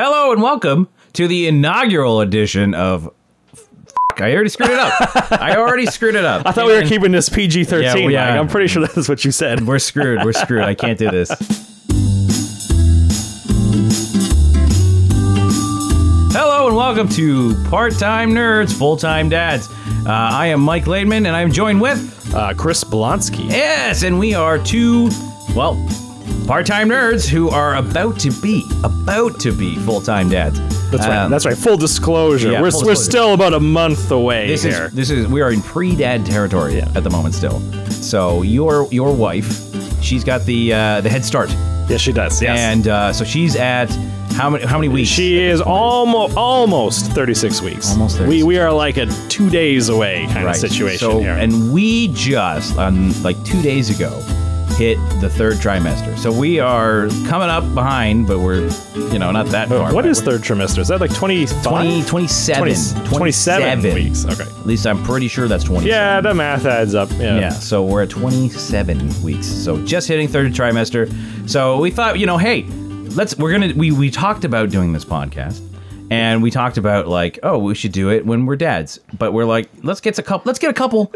Hello and welcome to the inaugural edition of. I already screwed it up. I already screwed it up. I thought we were keeping this PG Yeah, thirteen. we are. I'm pretty sure that's what you said. We're screwed. We're screwed. I can't do this. Hello and welcome to Part Time Nerds, Full Time Dads. Uh, I am Mike Laidman and I'm joined with. Uh, Kris Blonsky. Yes, and we are two, well, part time nerds who are about to be, about to be full time dads. That's right. Um, That's right. Full disclosure. yeah, we're, full we're disclosure. still about a month away This here. is this is we are in pre-dad territory at the moment still. So your your wife, she's got the uh, the head start, yes, she does. Yes. and uh, so she's at how many how many weeks? she is almost almost 36 weeks. Almost 36. We we are like a two days away kind of situation So here. and we just on like two days ago hit the third trimester. So we are coming up behind, but we're you know not that far. what is third trimester? Is that like 25? 20, 27, 20 27 weeks. Okay. At least I'm pretty sure that's 27. Yeah, the math adds up. Yeah. Yeah, so we're at 27 weeks. So just hitting third trimester. So we thought, you know, hey, let's we're going to we we talked about doing this podcast. And we talked about like, oh, we should do it when we're dads. But we're like, let's get a couple let's get a couple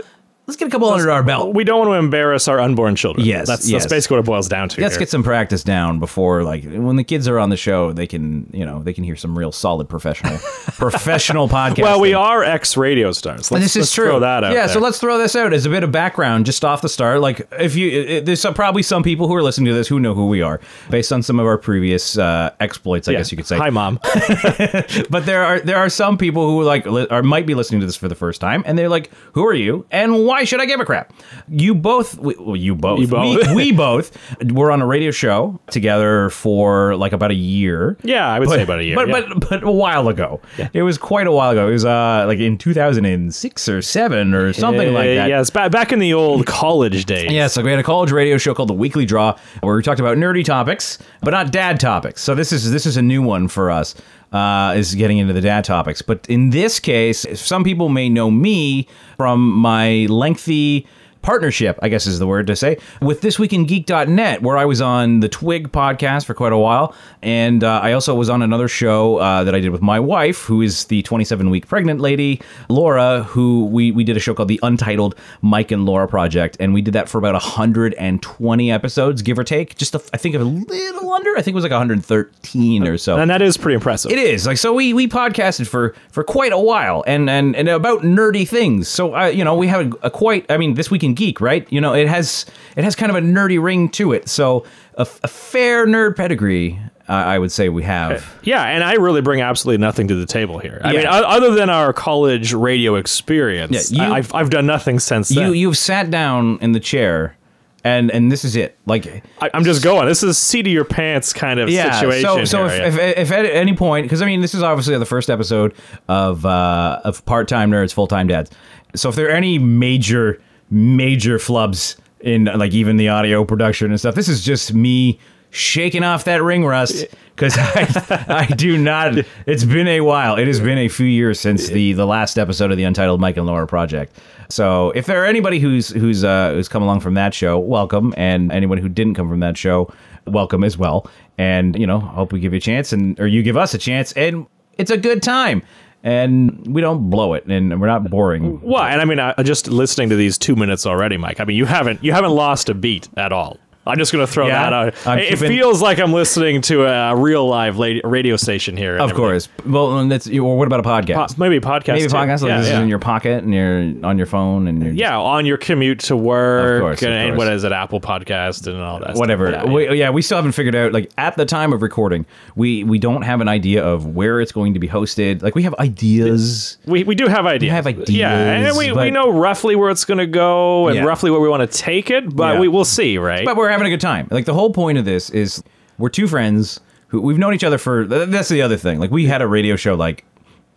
let's get a couple under our belt. We don't want to embarrass our unborn children. Yes, That's, yes. that's basically what it boils down to. Let's here. get some practice down before like when the kids are on the show, they can, you know, they can hear some real solid professional professional podcast. well, we are ex radio stars. Let's, this is let's true. Throw that out yeah, there. so let's throw this out as a bit of background just off the start. Like, if you, it, there's some, probably some people who are listening to this who know who we are based on some of our previous uh, exploits, I Yeah. guess you could say. Hi, mom. But there are there are some people who like li- or might be listening to this for the first time, and they're like, "Who are you? And why should I give a crap?" You both, we, well, you both, You both. We, we both were on a radio show together for like about a year. Yeah, I would say about a year. But yeah. but but a while ago. It was quite a while ago. It was uh like in 2006 or 7 or something like Uh, that. Yes, back back in the old college days. Yeah, so we had a college radio show called The Weekly Draw where we talked about nerdy topics, but not dad topics. So this is this is a new one for us. Uh, is getting into the dad topics. But in this case, some people may know me from my lengthy partnership, I guess is the word to say, with thisweekingeek.net, where I was on the Twig podcast for quite a while. And uh, I also was on another show uh, that I did with my wife, who is the 27 week pregnant lady, Laura, who we, we did a show called the Untitled Mike and Laura Project. And we did that for about 120 episodes, give or take. Just, a, I think, of a little under. I think it was like 113 or so. and that is pretty impressive. It is like so. We we podcasted for for quite a while, and and and about nerdy things. So uh, you know, we have a, a quite. I mean, this week in geek, right? You know, it has it has kind of a nerdy ring to it. So a, a fair nerd pedigree, uh, I would say we have. Yeah, and I really bring absolutely nothing to the table here. I Yeah. mean, other than our college radio experience, Yeah, you- I, have I've done nothing since then. You you've sat down in the chair, and and this is it. Like I, I'm just going. This is seat of your pants kind of yeah. situation. So so here, if, yeah. if if at any point, because I mean, this is obviously the first episode of uh, of part time nerds, full time dads. So if there are any major major flubs in like even the audio production and stuff, this is just me shaking off that ring rust because I, I do not. It's been a while. It has been a few years since the the last episode of the Untitled Mike and Laura project. So if there are anybody who's who's uh, who's come along from that show, welcome, and anyone who didn't come from that show, welcome as well. And you know, I hope we give you a chance, and or you give us a chance, and it's a good time, and we don't blow it, and we're not boring. Well, and I mean, I, just listening to these two minutes already, Mike. I mean, you haven't you haven't lost a beat at all. I'm just going to throw Yeah, that out. I'm it keeping- feels like I'm listening to a real live radio station here. Of everything. course. Well, and that's or what about a podcast? Po- maybe a podcast. Maybe a podcast like Yeah, this yeah. is in your pocket and you're on your phone and you're Yeah, on your commute to work, Of course, of and, and what is it, Apple Podcast and all that. whatever. Yeah, yeah. We, yeah, we still haven't figured out. Like at the time of recording, we we don't have an idea of where it's going to be hosted. Like we have ideas. We, we do have ideas. We have ideas, Yeah, and we, we know roughly where it's going to go and roughly where we want to take it, but we will see, right? But we're having a good time. Like the whole point of this is we're two friends who we've known each other for. That's the other thing. Like we had a radio show like.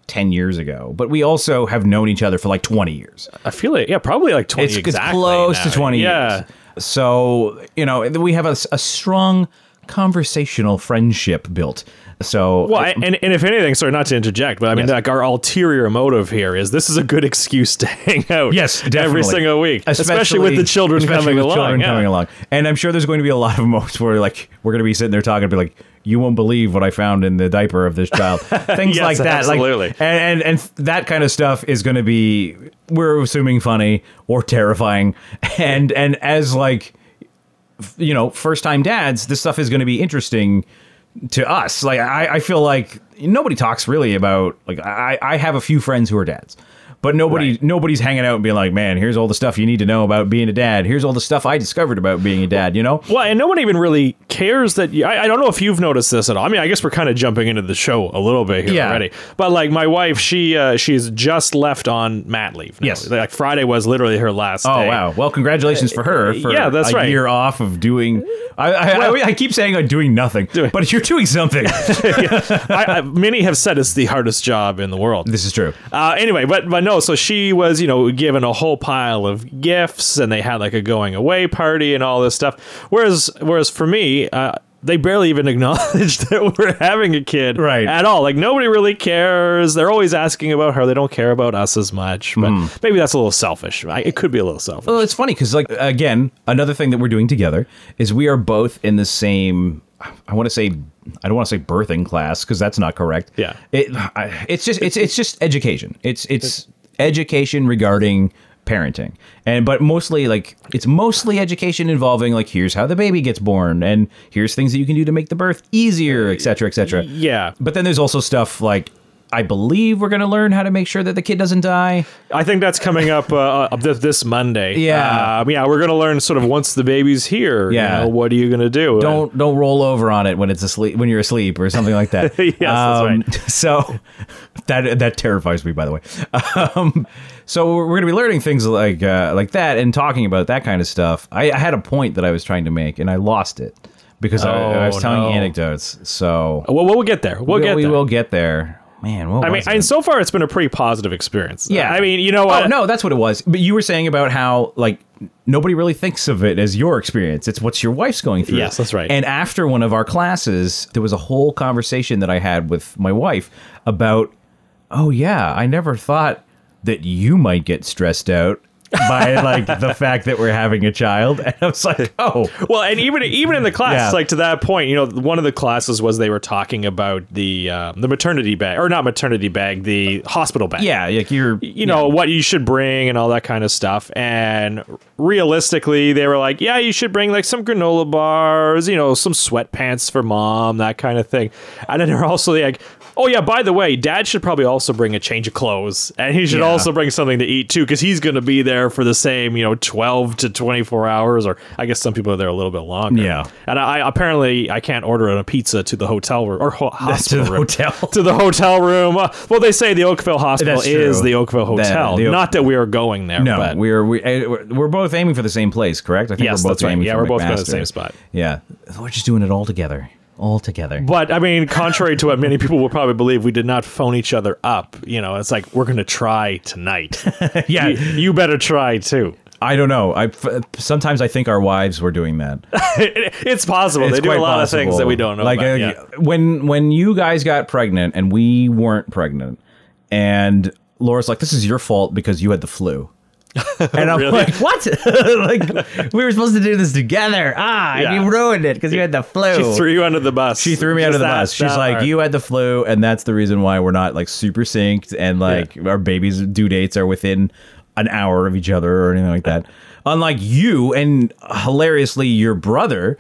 10 years ago, but we also have known each other for like 20 years. I feel like, yeah, probably like 20 It's, exactly. it's close now. to 20 yeah. years. So, you know, we have a, a strong conversational friendship built. So, Well, and, and if anything, sorry, not to interject, but I mean, Yes. like our ulterior motive here is this is a good excuse to hang out. Yes, every single week, especially, with the children especially coming with along. Children yeah. coming along, and I'm sure there's going to be a lot of moments where like we're going to be sitting there talking, and be like, you won't believe what I found in the diaper of this child. Things Yes, like that. absolutely. Like, and, and and that kind of stuff is going to be we're assuming funny or terrifying. And and as like you know, first time dads, this stuff is going to be interesting to us. Like, I, I feel like nobody talks really about, like, I, I have a few friends who are dads. But nobody, Right. nobody's hanging out and being like, "Man, here's all the stuff you need to know about being a dad. Here's all the stuff I discovered about being a dad." You know? Well, and no one even really cares that. I, I don't know if you've noticed this at all. I mean, I guess we're kind of jumping into the show a little bit here Yeah. already. But like my wife, she uh, she's just left on mat leave. now. Yes. like Friday was literally her last. Oh day. wow! Well, congratulations for her for Yeah, that's a right. year off of doing. I I, I, I keep saying I'm doing nothing, but you're doing something. I, I, many have said it's the hardest job in the world. this is true. Uh, anyway, but but no, so she was you know given a whole pile of gifts, and they had like a going away party and all this stuff. Whereas whereas for me. Uh, they barely even acknowledge that we're having a kid Right. at all. Like nobody really cares. They're always asking about her. They don't care about us as much. But Hmm. maybe that's a little selfish. It could be a little selfish. Well, it's funny because, like, again, another thing that we're doing together is we are both in the same. I want to say, I don't want to say birthing class because that's not correct. Yeah. it. I, it's just it's it's just education. It's it's education regarding parenting and but mostly like it's mostly education involving like here's how the baby gets born and here's things that you can do to make the birth easier etc etc Yeah. but then there's also stuff like i believe we're going to learn how to make sure that the kid doesn't die I think that's coming up uh, uh, this, this Monday. Yeah. Uh, yeah, we're going to learn sort of once the baby's here. you Yeah. know, what are you going to do? don't don't roll over on it when it's asleep when you're asleep or something like that. Yes, that's right. So that that terrifies me, by the way. Um, so we're going to be learning things like uh, like that and talking about that kind of stuff. I, I had a point that I was trying to make and I lost it because I, I was Oh, telling no. anecdotes. So Well, we'll get there. We'll we, get we there. will get there. Man, what I mean, and so far it's been a pretty positive experience. Yeah. I mean, you know oh, what? Oh no, that's what it was. But you were saying about how like nobody really thinks of it as your experience. It's what's your wife's going through. Yes, that's right. And after one of our classes, there was a whole conversation that I had with my wife about, oh yeah, I never thought that you might get stressed out by like the fact that we're having a child. And I was like, oh, Well, and even even in the class, Yeah. like to that point, you know, one of the classes was they were talking about the uh, the maternity bag, or not maternity bag, the hospital bag. yeah, like you're, you know what you should bring and all that kind of stuff and realistically they were like yeah you should bring like some granola bars you know some sweatpants for mom that kind of thing and then they're also like oh yeah by the way dad should probably also bring a change of clothes and he should Yeah. also bring something to eat too because he's going to be there for the same you know 12 to 24 hours or i guess some people are there a little bit longer Yeah. and i apparently i can't order a pizza to the hotel room or ho- to hospital the room hotel. to the hotel room. Uh, Well, they say the Oakville Hospital is the Oakville Hotel. the Oak- Not that we are going there. No, but we're we, eh, we're we're both aiming for the same place, correct? I think Yes, we're both that's right. Yeah, for we're both going to the same spot. Yeah, we're just doing it all together, all together. But I mean, contrary to what many people will probably believe, we did not phone each other up. You know, it's like we're going to try tonight. yeah, you, you better try too. I don't know. I sometimes I think our wives were doing that. it's possible. It's they do a lot of things that we don't know. Like about. uh, yeah. when when you guys got pregnant and we weren't pregnant, and Laura's like, "This is your fault because you had the flu." And I'm Really? like, "What? like we were supposed to do this together? Ah, Yeah. and you ruined it because you had the flu." She threw you under the bus. She threw me Just under the that- bus. She's like, hard. "You had the flu, and that's the reason why we're not like super synced, and like our babies' due dates are within an hour of each other or anything like that." Unlike you, and hilariously, your brother.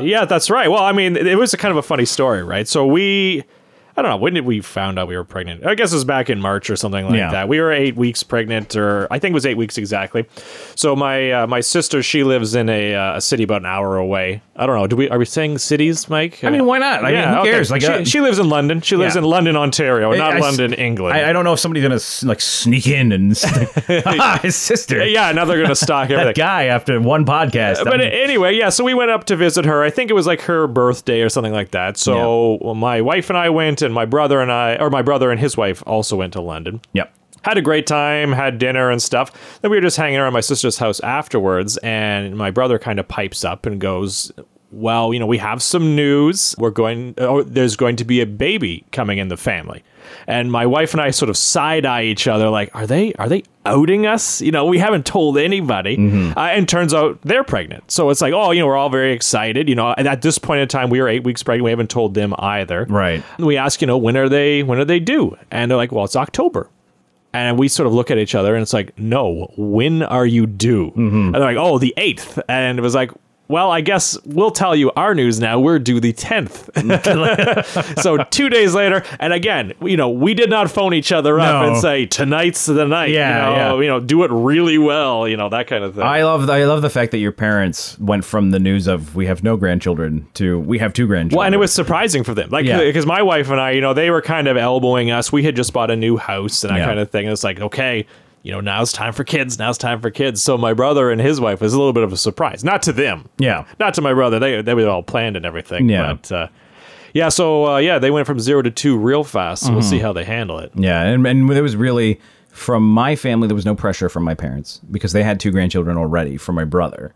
Yeah, that's right. Well, I mean, it was a kind of a funny story, right? So we, I don't know, when did we found out we were pregnant? I guess it was back in March or something like Yeah. that. We were eight weeks pregnant, or I think it was eight weeks exactly. So my uh, my sister, she lives in a, uh, a city about an hour away. I don't know. Do we are we saying cities, Mike? I mean, why not? I mean, who cares? Like, she, uh, she lives in London. She lives Yeah. in London, Ontario, not I- I- London, England. I, I don't know if somebody's gonna like sneak in and ah, his sister. yeah, now they're gonna stalk everything. that guy after one podcast. but anyway, yeah, so we went up to visit her. I think it was like her birthday or something like that. So well, my wife and I went, and my brother and I, or my brother and his wife also went to London. yep. Had a great time, had dinner and stuff. Then we were just hanging around my sister's house afterwards, and my brother kind of pipes up and goes, well, you know, we have some news. We're going, oh, there's going to be a baby coming in the family. And my wife and I sort of side eye each other, like, are they are they outing us? You know, we haven't told anybody. Uh, and turns out they're pregnant. So it's like, oh, you know, we're all very excited. You know, and at this point in time, we were eight weeks pregnant. We haven't told them either. Right. We ask, you know, when are they when are they due? And they're like, well, it's October. And we sort of look at each other and it's like, no, when are you due? Mm-hmm. And they're like, oh, the 8th. And it was like, well, I guess we'll tell you our news now. We're due the 10th. so two days later, and again, you know, we did not phone each other up No. and say, tonight's the night. Yeah, you know, yeah. you know, do it really well, you know, that kind of thing. I love I love the fact that your parents went from the news of we have no grandchildren to we have two grandchildren. Well, and it was surprising for them, like Yeah. Uh, because my wife and I, you know, they were kind of elbowing us. We had just bought a new house and that Yeah. kind of thing. And it's like, okay, you know, now's time for kids. Now's time for kids. So my brother and his wife was a little bit of a surprise, not to them, yeah. not to my brother. They they were all planned and everything. Yeah. but uh, yeah. So uh, yeah, they went from zero to two real fast. So we'll Mm-hmm. see how they handle it. Yeah, and and there was really from my family there was no pressure from my parents because they had two grandchildren already from my brother,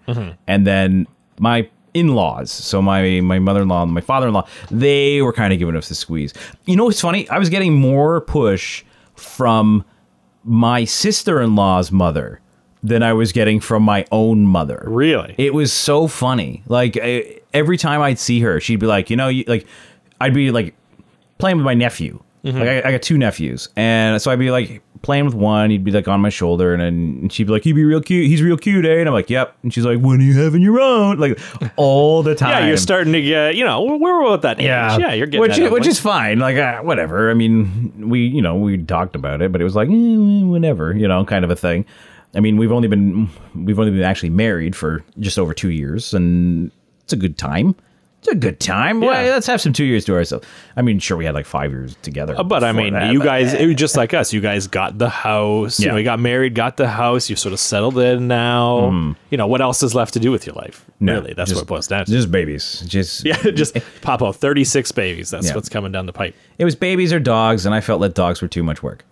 and then my in-laws so my my mother-in-law and my father-in-law they were kind of giving us the squeeze you know what's funny i was getting more push from my sister-in-law's mother than i was getting from my own mother Really? it was so funny. Like I, every time I'd see her, she'd be like, you know, you, like I'd be like playing with my nephew. Mm-hmm. Like I, I got two nephews, and so I'd be like playing with one. He'd be like on my shoulder, and then and she'd be like, "He'd be real cute. He's real cute, eh?" And I'm like, "Yep." And she's like, "When are you having your own?" Like all the time. yeah, you're starting to get. You know, we're, at that age. Yeah, yeah, you're getting which that is, which is fine. Like uh, whatever. I mean, we you know we talked about it, but it was like eh, whatever, you know, kind of a thing. I mean, we've only been we've only been actually married for just over two years, and it's a good time. It's a good time. Well, let's have some two years to ourselves. I mean, sure, we had like five years together. Uh, But I mean, that, you but- guys, it was just like us. You guys got the house. You Yeah. know, you got married, got the house. You've sort of settled in now. You know, what else is left to do with your life? No, really, that's just- what it boils down to. just babies. Just yeah, just pop out 36 babies. That's Yeah. what's coming down the pipe. it was babies or dogs, and I felt that dogs were too much work.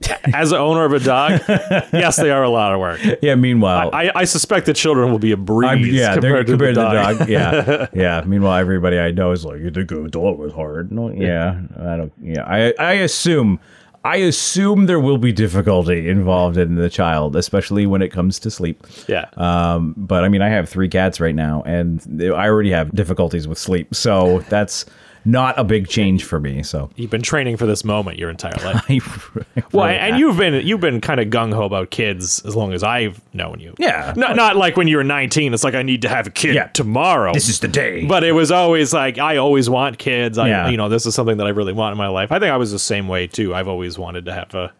As an owner of a dog, yes, they are a lot of work. Yeah. Meanwhile, I, I suspect the children will be a breeze I'm- yeah, compared, compared to to the dog. the dog. Yeah, yeah. Meanwhile, everybody I know is like, "You think a dog was hard?" No, yeah, I don't. Yeah, I I assume. I assume there will be difficulty involved in the child, especially when it comes to sleep. Yeah. Um, but I mean, I have three cats right now, and I already have difficulties with sleep, so that's not a big change for me. So, You've been training for this moment your entire life. I Well, really and have. you've been you've been kind of gung ho about kids as long as I've known you. Yeah. not not like when you were 19. It's like I need to have a kid Yeah. tomorrow. this is the day. but it was always like I always want kids. I, Yeah. you know, this is something that I really want in my life. I think I was the same way too. I've always wanted to have a,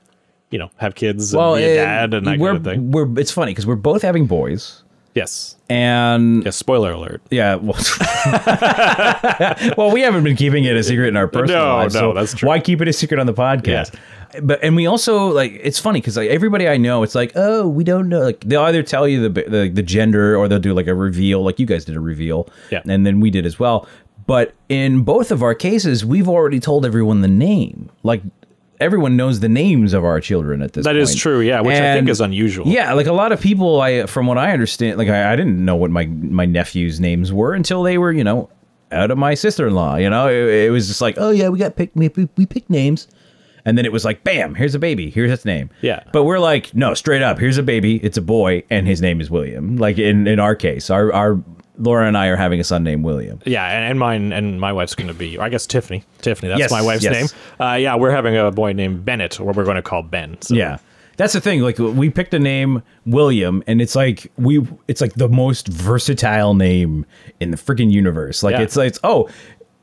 you know, have kids and be a uh, dad and that we're, kind of thing. We're it's funny because we're both having boys, Yes. and Yes. Spoiler alert. Yeah, well, well, we haven't been keeping it a secret in our personal No, lives. no, so that's true. Why keep it a secret on the podcast? But and we also like it's funny because like everybody I know, it's like oh we don't know. Like they'll either tell you the the, the gender or they'll do like a reveal, like you guys did a reveal, Yeah. and then we did as well. But in both of our cases, we've already told everyone the name. Like everyone knows the names of our children at this. That point. is true. Yeah, which I think is unusual. yeah, like a lot of people, I from what I understand, like I, I didn't know what my my nephews' names were until they were, you know, out of my sister in law. You know, it, it was just like, oh yeah, we got picked, we, we picked names, and then it was like, bam, here's a baby, here's its name. Yeah. but we're like, no, straight up, here's a baby, it's a boy, and his name is William. Like in in our case, our our Laura and I are having a son named William. Yeah, and, and mine and my wife's going to be, or I guess Tiffany. Tiffany, that's Yes, my wife's yes. name. Uh, yeah, we're having a boy named Bennett, or we're going to call Ben. So. Yeah. That's the thing. Like we picked a name, William, and it's like we it's like the most versatile name in the freaking universe. Like Yeah. it's like oh,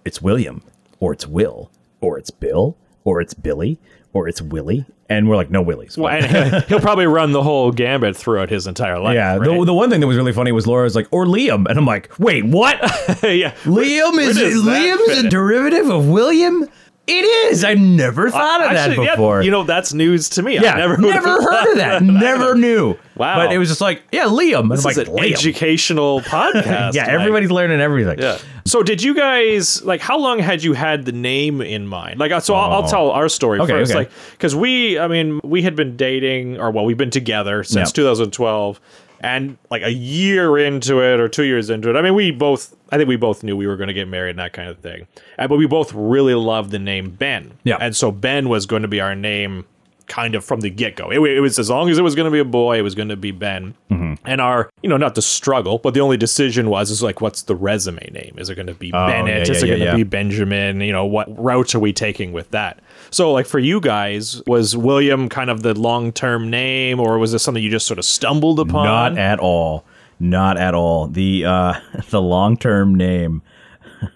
it's William, or it's Will, or it's Bill, or it's Billy, or it's Willie. And we're like, no Willies. Well, and he'll, probably run the whole gambit throughout his entire life. yeah. right? The, the one thing that was really funny was Laura's like, or Liam. And I'm like, wait, what? yeah. Liam is does that Liam's a derivative of William? It is. I never thought of Actually, that yeah, before. you know, that's news to me. Yeah, I never, never, would've heard of that. Never knew. Wow. But it was just like, yeah, Liam. This I'm is like, an Liam. educational podcast. Yeah, everybody's learning everything. Yeah. So did you guys like how long had you had the name in mind? Like so I'll, I'll Oh. tell our story Okay, first okay. like cuz we I mean we had been dating or well we've been together since Yeah. 2012 And like a year into it or two years into it, I mean, we both, I think we both knew we were going to get married and that kind of thing. And, but we both really loved the name Ben. Yeah. And so Ben was going to be our name kind of from the get go. It, it was as long as it was going to be a boy, it was going to be Ben. Mm-hmm. And our, you know, not the struggle, but the only decision was is like, what's the resume name? Is it going to be oh, Bennett? yeah, is yeah, it going to yeah, yeah. be Benjamin? You know, what route are we taking with that? So, like for you guys, was William kind of the long term name, or was this something you just sort of stumbled upon? Not at all. Not at all. The uh, the long term name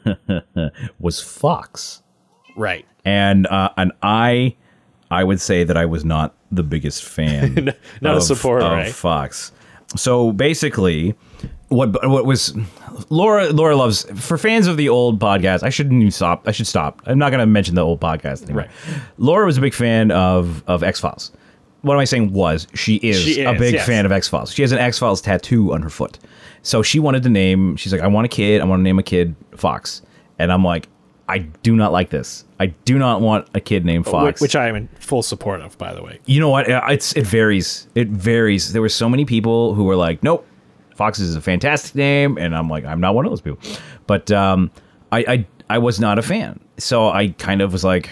was Fox, right. and uh, and I I would say that I was not the biggest fan. Not a supporter, of right? Fox. So basically, what what was Laura Laura loves for fans of the old podcast. I shouldn't even stop. I should stop. I'm not going to mention the old podcast anymore. Right. Laura was a big fan of of X Files. What am I saying? Was she is, She a big yes. fan of X Files? She has an X Files tattoo on her foot. So she wanted to name. She's like, I want a kid. I want to name a kid Fox. And I'm like, I do not like this. I do not want a kid named Fox. Which I am in full support of, by the way. You know what? It's it varies. It varies. There were so many people who were like, "Nope, Fox is a fantastic name," and I'm like, I'm not one of those people. But um, I, I I was not a fan, so I kind of was like,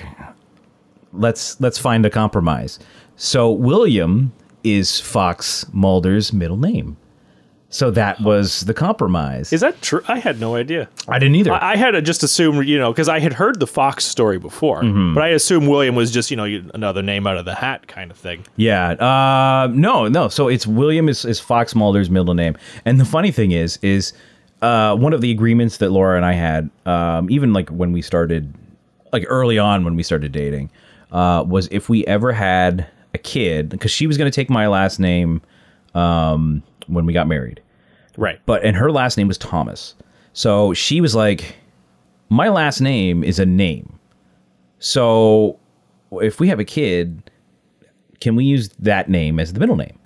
let's let's find a compromise. So William is Fox Mulder's middle name. So that was the compromise. Is that true? I had no idea. I didn't either. I I had to just assume, you know, because I had heard the Fox story before, Mm-hmm. but I assumed William was just, you know, another name out of the hat kind of thing. Yeah. Uh, no, no. So it's William is, is Fox Mulder's middle name. And the funny thing is, is uh, one of the agreements that Laura and I had, um, even like when we started, like early on when we started dating, uh, was if we ever had a kid, because she was going to take my last name um, when we got married Right. but and her last name was Thomas. So she was like, my last name is a name. So if we have a kid, can we use that name as the middle name?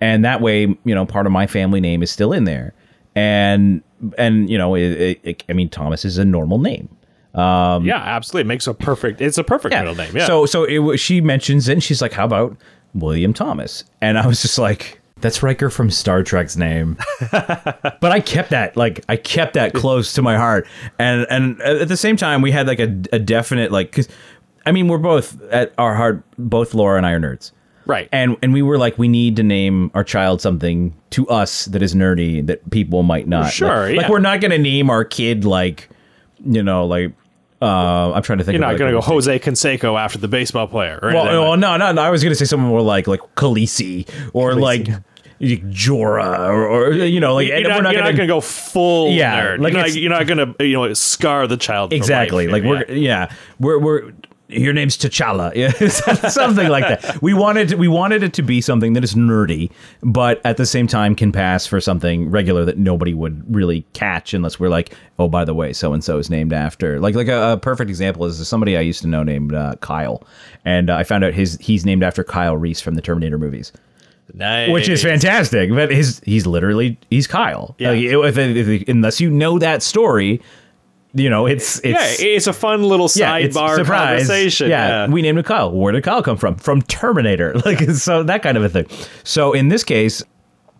And that way, you know, part of my family name is still in there. And and you know, it, it, it- I mean, Thomas is a normal name. Um, yeah, absolutely. It makes a perfect, it's a perfect middle name. Yeah. So so it, she mentions it, and she's like, "How about William Thomas?" And I was just like, "That's Riker from Star Trek's name." but I kept that like I kept that close to my heart, and and at the same time, we had like a, a definite like because I mean we're both at our heart, both Laura and I are nerds. right. And and we were like, we need to name our child something to us that is nerdy that people might not. Sure, like, yeah. like we're not gonna name our kid like, you know, like uh, I'm trying to think. You're not going to go Jose Canseco after the baseball player. Or well, like- no, no, no. I was gonna say something more like like Khaleesi or like Jorah or, or you know like You're, not, we're not going to go full Yeah, nerd. like you're, not, you're not going to, you know, scar the child. exactly like we're yeah we're we're your name's T'Challa yeah something like that we wanted we wanted it to be something that is nerdy but at the same time can pass for something regular that nobody would really catch unless we're like oh by the way so and so is named after like like a, a perfect example is somebody I used to know named uh, Kyle and uh, I found out his he's named after Kyle Reese from the Terminator movies nice. which is fantastic. But his he's literally he's Kyle. Yeah. Like, if- if- if- unless you know that story, you know it's it's Yeah, it's a fun little yeah, sidebar surprise. conversation. Yeah, we named him Kyle. Where did Kyle come from? From Terminator. Like so that kind of a thing. So in this case,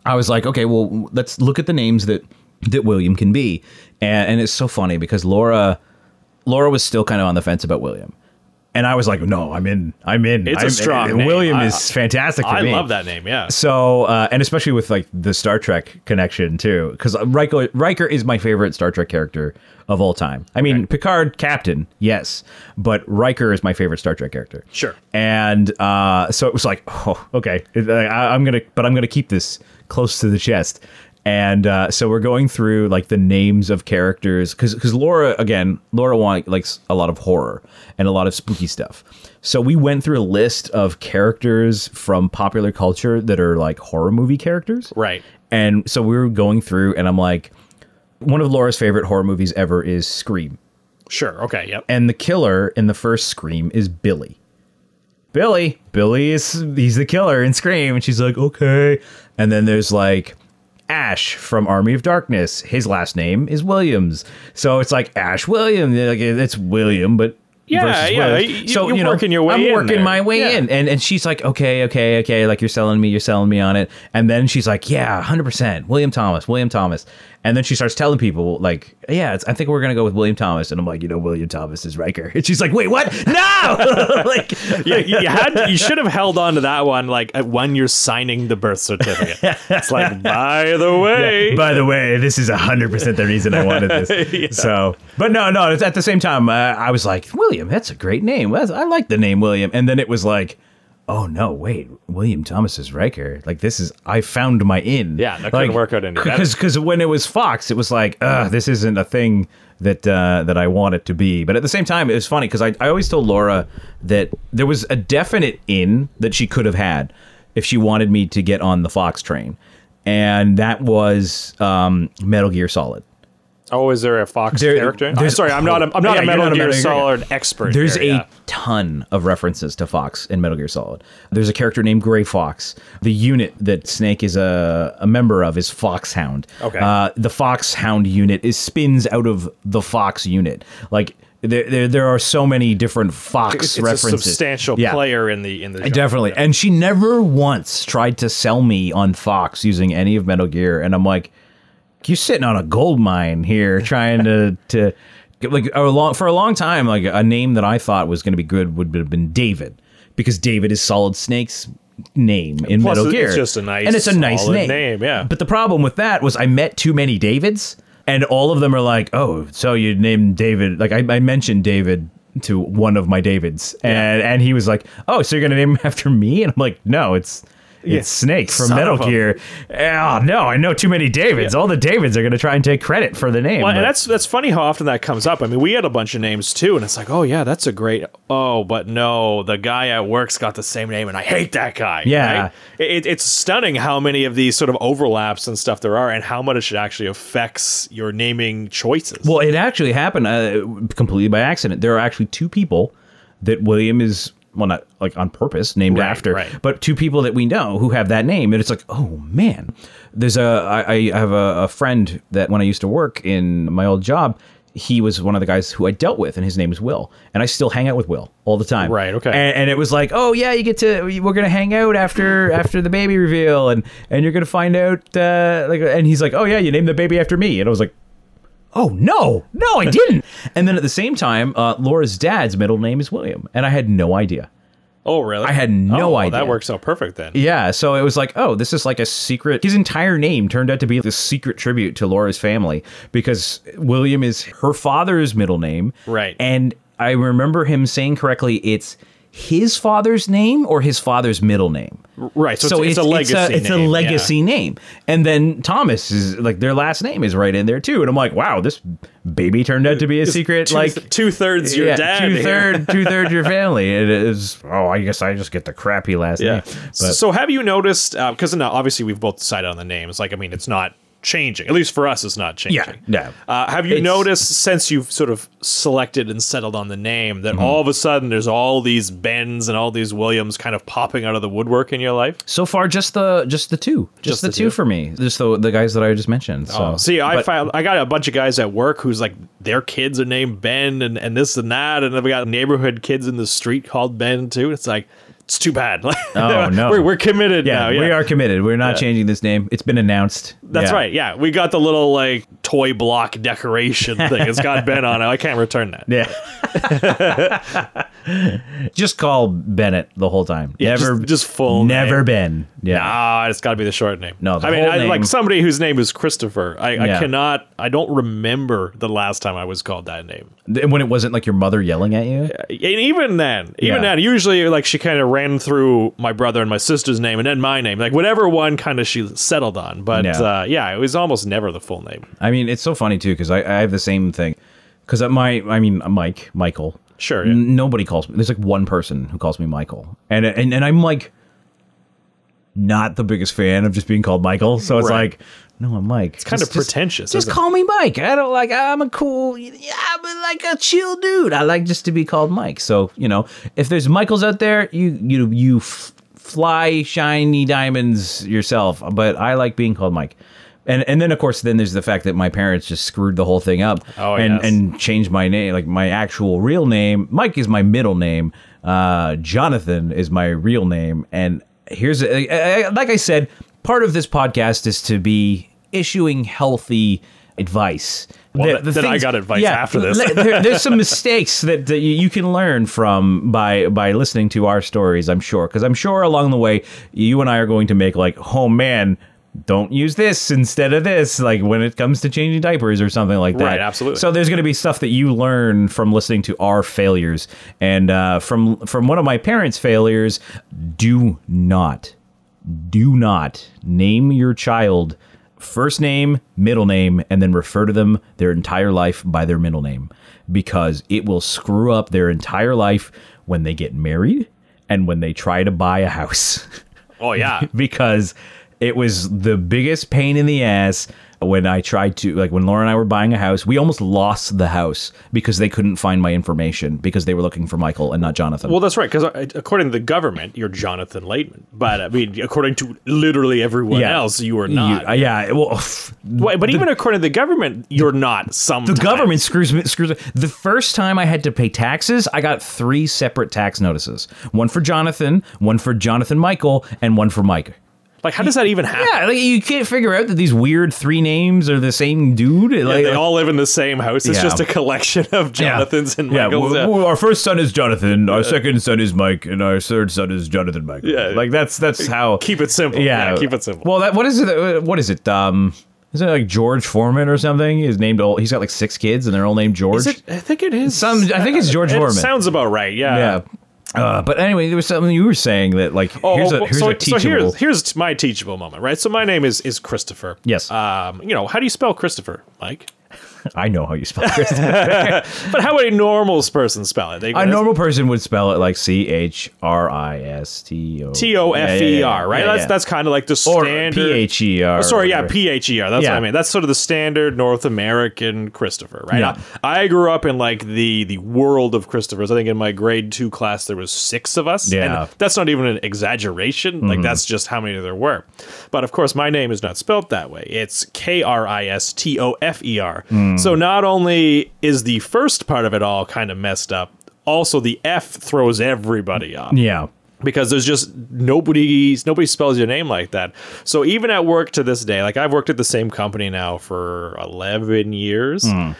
I was like, okay, well, let's look at the names that that William can be, and and it's so funny because Laura Laura was still kind of on the fence about William. And I was like, no, I'm in. I'm in. It's a I'm- strong name. William I- is fantastic I me. love that name. Yeah. So, uh, and especially with like the Star Trek connection too, because Riker, Riker is my favorite Star Trek character of all time. I mean, Picard, Captain, yes, but Riker is my favorite Star Trek character. Sure. And uh, so it was like, oh, okay, I, I'm gonna, but I'm gonna keep this close to the chest. And uh, so we're going through like the names of characters because because Laura again Laura want, likes a lot of horror and a lot of spooky stuff. So we went through a list of characters from popular culture that are like horror movie characters. Right. And so we were going through, and I'm like, one of Laura's favorite horror movies ever is Scream. Sure. Okay. Yep. And the killer in the first Scream is Billy. Billy. Billy is he's the killer in Scream. And she's like, okay. And then there's like Ash from Army of Darkness. His last name is Williams. So it's like Ash Williams. Like it's William, but Yeah, yeah, Williams. you- you're working your way I'm in working there. my way Yeah. in, and and she's like, okay, okay, okay, like you're selling me, you're selling me on it, and then she's like, yeah, hundred percent, William Thomas, William Thomas, and then she starts telling people like, yeah, it's, I think we're gonna go with William Thomas, and I'm like, you know, William Thomas is Riker, and she's like, wait, what? No, like, Yeah, you, you had you should have held on to that one like when you're signing the birth certificate. it's like, by the way, By the way, this is hundred percent the reason I wanted this. So, but no, no. It's at the same time, uh, I was like, William, that's a great name. I like the name William. And then it was like, oh no, wait, William Thomas is Riker. Like this is, I found my in. Yeah, that couldn't work out any. Because because when it was Fox, it was like, uh, this isn't a thing that uh, that I want it to be. But at the same time, it was funny because I, I always told Laura that there was a definite in that she could have had if she wanted me to get on the Fox train, and that was um, Metal Gear Solid. Oh, is there a Fox There- character? I'm sorry, I'm not. A, I'm not Yeah, a Metal not a Gear Metal Gear Solid expert. There's here, a yeah. ton of references to Fox in Metal Gear Solid. There's a character named Gray Fox. The unit that Snake is a, a member of is Foxhound. Okay. Uh, the Foxhound unit is spins out of the Fox unit. Like there, there, there are so many different Fox It's, it's a references. substantial Yeah. player in the in the genre. Definitely. And she never once tried to sell me on Fox using any of Metal Gear. And I'm like, you're sitting on a gold mine here trying to, to like a long, for a long time, like a name that I thought was going to be good would have been David because David is Solid Snake's name in Plus, Metal it's just a nice, and it's a nice name. name, yeah. But the problem with that was I met too many Davids and all of them are like, oh, so you named David. Like I, I mentioned David to one of my Davids and, and he was like, oh, so you're going to name him after me? And I'm like, no, it's, it's Snake from son Metal Gear. Oh, no, I know too many Davids. All the Davids are going to try and take credit for the name. Well, but- and that's that's funny how often that comes up. I mean, we had a bunch of names too, and it's like, oh yeah, that's a great. Oh, but no, the guy at work's got the same name, and I hate that guy. Yeah. right? It, it's stunning how many of these sort of overlaps and stuff there are, and how much it actually affects your naming choices. Well, it actually happened uh, completely by accident. There are actually two people that William is well, not like on purpose named Right, after, right. but two people that we know who have that name, and it's like, oh man, there's a I, I have a, a friend that when I used to work in my old job. He was one of the guys who I dealt with, and his name is Will, and I still hang out with Will all the time. Right, okay. And, and it was like, oh yeah, you get to we're gonna hang out after after the baby reveal, and and you're gonna find out uh, like, and he's like, oh yeah, you named the baby after me, and I was like, oh no no i didn't and then at the same time uh, laura's dad's middle name is william and i had no idea oh really? I had no Oh, well, idea. That works out perfect then. yeah so it was like oh this is like a secret his entire name turned out to be this secret tribute to laura's family because william is her father's middle name Right. and i remember him saying correctly it's his father's name or his father's middle name Right. So, it's, it's, a legacy. It's a, name, yeah. legacy name. And then Thomas is like their last name is right in there too. And I'm like, wow, this baby turned out to be a secret. Two, like two thirds your yeah, dad. two here. two thirds your family. It is. Oh, I guess I just get the crappy last Yeah. name. So, But so have you noticed? Uh, because now, obviously, we've both decided on the names. Like, I mean, it's not changing. At least for us, it's not changing. Yeah, no. Uh, have you It's- noticed since you've sort of selected and settled on the name that Mm-hmm. all of a sudden there's all these Bens and all these Williams kind of popping out of the woodwork in your life? so far, just the just the two, just, Just the, the two, two? for me. Just the the guys that I just mentioned. So Oh, see, I but- found I got a bunch of guys at work who's like their kids are named Ben and, and this and that, and then we got neighborhood kids in the street called Ben too. It's like it's too bad. Oh, no. we're, we're committed Yeah, now. Yeah, we are committed. We're not changing this name. It's been announced. That's Yeah. right. Yeah, we got the little like toy block decoration thing. It's got Ben on it. I can't return that. Yeah. just call Bennett the whole time. Yeah, never, just- just full Never name. been. Yeah. Ah, it's got to be the short name. No, the I mean, I, like somebody whose name is Christopher. I, I cannot. I don't remember the last time I was called that name. And when it wasn't like your mother yelling at you. And even then, even Yeah. then, usually like she kind of ran through my brother and my sister's name and then my name, like whatever one kind of she settled on. But Yeah. uh, yeah, it was almost never the full name. I mean, it's so funny too because I, I have the same thing. Because my, I mean, Mike, Michael. Sure, yeah. nobody calls me. There's like one person who calls me Michael, and and and I'm like, not the biggest fan of just being called Michael. So it's Right. like, no, I'm Mike. It's kind of pretentious, Just isn't it? call me Mike. I don't like. I'm a cool. Yeah, I'm like a chill dude. I like just to be called Mike. So you know, if there's Michaels out there, you you you f- fly shiny diamonds yourself. But I like being called Mike. And and then of course then there's the fact that my parents just screwed the whole thing up Oh, and yes. and changed my name like my actual real name. Mike is my middle name. Uh, Jonathan is my real name. And here's like I said, part of this podcast is to be issuing healthy advice. Well, th- then I got advice after this. there- there's some mistakes that, that you you can learn from by by listening to our stories. I'm sure because I'm sure along the way you and I are going to make like, oh man, don't use this instead of this. Like when it comes to changing diapers or something like that. Right, absolutely. So there's going to be stuff that you learn from listening to our failures and uh, from from one of my parents' failures. Do not do not name your child first name, middle name, and then refer to them their entire life by their middle name because it will screw up their entire life when they get married and when they try to buy a house. Oh yeah. because it was the biggest pain in the ass when I tried to like when Laura and I were buying a house, we almost lost the house because they couldn't find my information because they were looking for Michael and not Jonathan. Well, that's right. Because according to the government, you're Jonathan Laitman. But I mean, according to literally everyone Yeah. else, you are You- not. uh, yeah, well, Wait, but even according to the government, you're not. Some the government screws me screws me. the first time I had to pay taxes, I got three separate tax notices. One for Jonathan, one for Jonathan Michael, and one for Mike. Like, how does that even happen? Yeah, like you can't figure out that these weird three names are the same dude. Yeah, like, they all live in the same house. It's Yeah. just a collection of Jonathans and yeah, Michaels. w- w- our first son is Jonathan, our second son is Mike, and our third son is Jonathan Michael. Yeah. like that's that's how. Keep it simple. Yeah, Yeah, keep it simple. Well, that what is it? What is it? Um, is it like George Foreman or something? He's named all. He's got like six kids, and they're all named George. Is it, I think it is. Some- I think it's George it Foreman. Sounds about right. Yeah. yeah. Uh, but anyway, there was something you were saying that like Oh, here's a oh, here's so, a teachable. so here's here's my teachable moment, right? So my name is is Christopher. Yes. Um, you know, how do you spell Christopher, Mike? I know how you spell Christopher. But how would a normal person spell it? They a normal person would spell it like C H R I S T O T O F E R, right? Yeah, that's yeah. that's kind of like the standard. P H E R. Sorry, yeah, P H E R. That's Yeah. what I mean. That's sort of the standard North American Christopher, right? Yeah. I, I grew up in like the the world of Christophers. I think in my grade two class there was six of us. Yeah. and that's not even an exaggeration. Like mm-hmm. that's just how many there were. But of course, my name is not spelt that way. It's K R I S T O F E R. Mm. So not only is the first part of it all kind of messed up. Also, the F throws everybody off Yeah. because there's just nobody nobody spells your name like that. So even at work to this day, like I've worked at the same company now for 11 years. Hmm.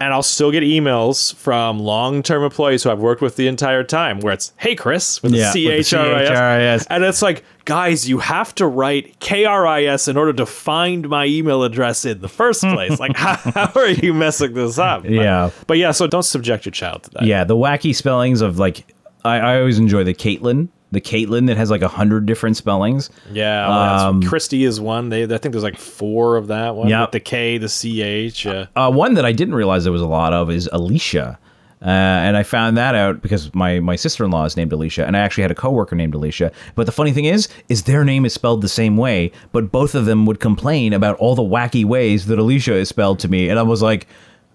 And I'll still get emails from long-term employees who I've worked with the entire time, where it's "Hey Chris" with Yeah, a C with the H R I S, C-H-R-I-S. and it's like, guys, you have to write K R I S in order to find my email address in the first place. like, how, how are you messing this up? But- Yeah. but yeah, so don't subject your child to that. Yeah, the wacky spellings of like I, I always enjoy the Caitlin, the Caitlin that has like a hundred different spellings. Yeah, well, Um, Christie is one. They, I think there's like four of that one. Yeah, the K, the C H. Uh, Uh, one that I didn't realize there was a lot of is Alicia. Uh, and I found that out because my, my sister in law is named Alicia, and I actually had a coworker named Alicia. But the funny thing is, is their name is spelled the same way, but both of them would complain about all the wacky ways that Alicia is spelled to me, and I was like,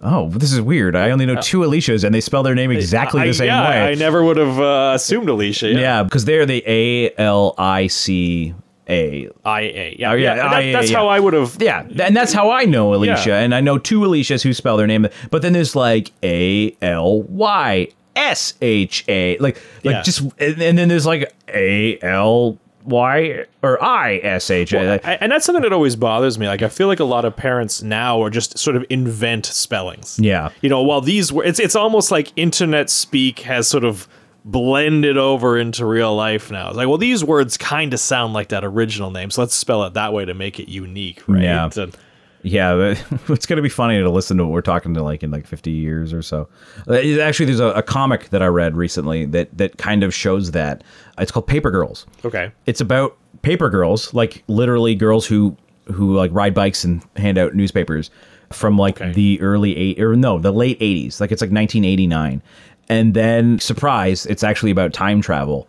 "Oh, this is weird. I only know two Alicias, and they spell their name exactly I, the same yeah, way." I never would have uh, assumed Alicia. Yeah, yeah, because they're the A L I C A. I A. Yeah, Oh, yeah, yeah. that- that's how I would have. Yeah, and that's how I know Alicia, Yeah. and I know two Alicias who spell their name. But then there's like A L Y S H A, like like Yeah. just, and, and then there's like A L Y or I S H A. And that's something that always bothers me. Like, I feel like a lot of parents now are just sort of invent spellings. Yeah. You know, while these were, it's it's almost like internet speak has sort of blended over into real life now. It's like, well, these words kind of sound like that original name, so let's spell it that way to make it unique, right? Yeah. And- Yeah, it's gonna be funny to listen to what we're talking to like in like 50 years or so. Uh, Actually, there's a, a comic that I read recently that that kind of shows that. It's called Paper Girls. okay. it's about paper girls, like literally girls who who like ride bikes and hand out newspapers from like Okay. the early eight or no, the late eighties. Like it's like nineteen eighty nine. And then surprise, it's actually about time travel.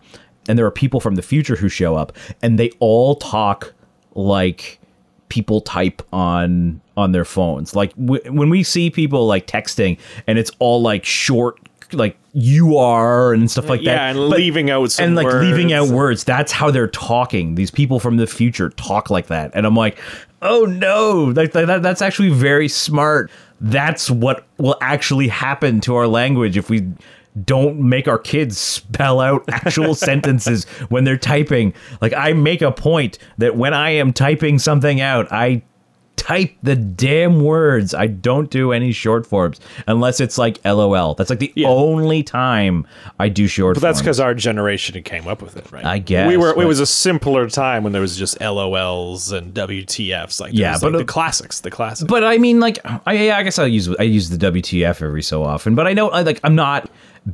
And there are people from the future who show up and they all talk like people type on on their phones. Like w- when we see people like texting and it's all like short like you are and stuff like yeah, that. and But- leaving out some and like leaving out words. words. That's how they're talking. These people from the future talk like that, and I'm like, oh no, like that, that's actually very smart. That's what will actually happen to our language if we don't make our kids spell out actual sentences when they're typing. Like I make a point that when I am typing something out, I type the damn words. I don't do any short forms unless it's like LOL. That's like the Yeah. only time I do short forms. But that's because our generation came up with it, right? I guess, we were. It was a simpler time when there was just LOLs and WTFs, like Yeah, but like, the classics, the classics. But I mean, like, I, I guess I use I use the WTF every so often. But I know, I, like, I'm not